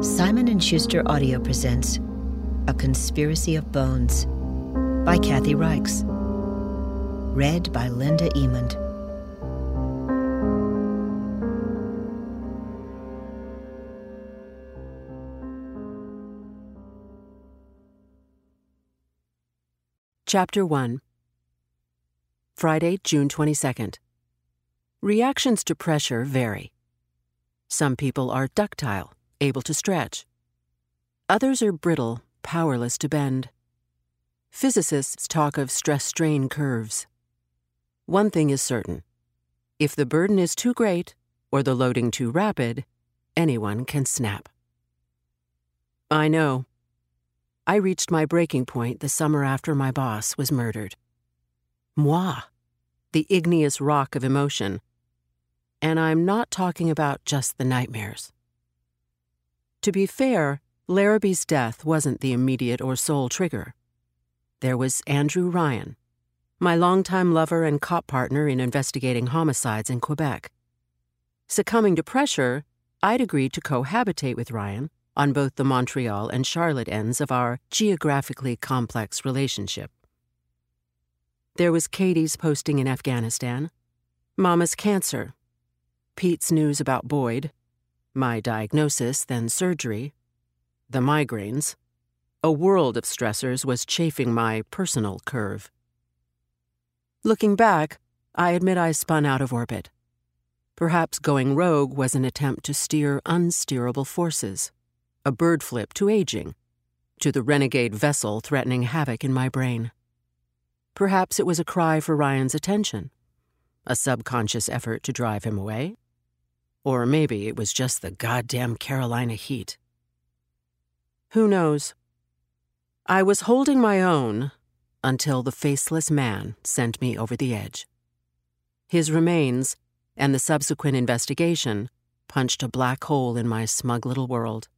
Simon & Schuster Audio presents A Conspiracy of Bones by Kathy Reichs. Read by Linda Emond. Chapter 1 Friday, June 22nd. Reactions to pressure vary. Some people are ductile, able to stretch. Others are brittle, powerless to bend. Physicists talk of stress strain curves. One thing is certain if the burden is too great or the loading too rapid, anyone can snap. I know I reached my breaking point the summer after my boss was murdered. Moi, the igneous rock of emotion. And I'm not talking about just the nightmares. To be fair, Larabee's death wasn't the immediate or sole trigger. There was Andrew Ryan, my longtime lover and cop partner in investigating homicides in Quebec. Succumbing to pressure, I'd agreed to cohabitate with Ryan on both the Montreal and Charlotte ends of our geographically complex relationship. There was Katie's posting in Afghanistan, Mama's cancer, Pete's news about Boyd, my diagnosis, then surgery, the migraines. A world of stressors was chafing my personal curve. Looking back, I admit I spun out of orbit. Perhaps going rogue was an attempt to steer unsteerable forces a bird flip to aging, to the renegade vessel threatening havoc in my brain. Perhaps it was a cry for Ryan's attention, a subconscious effort to drive him away. Or maybe it was just the goddamn Carolina heat. Who knows? I was holding my own until the faceless man sent me over the edge. His remains and the subsequent investigation punched a black hole in my smug little world.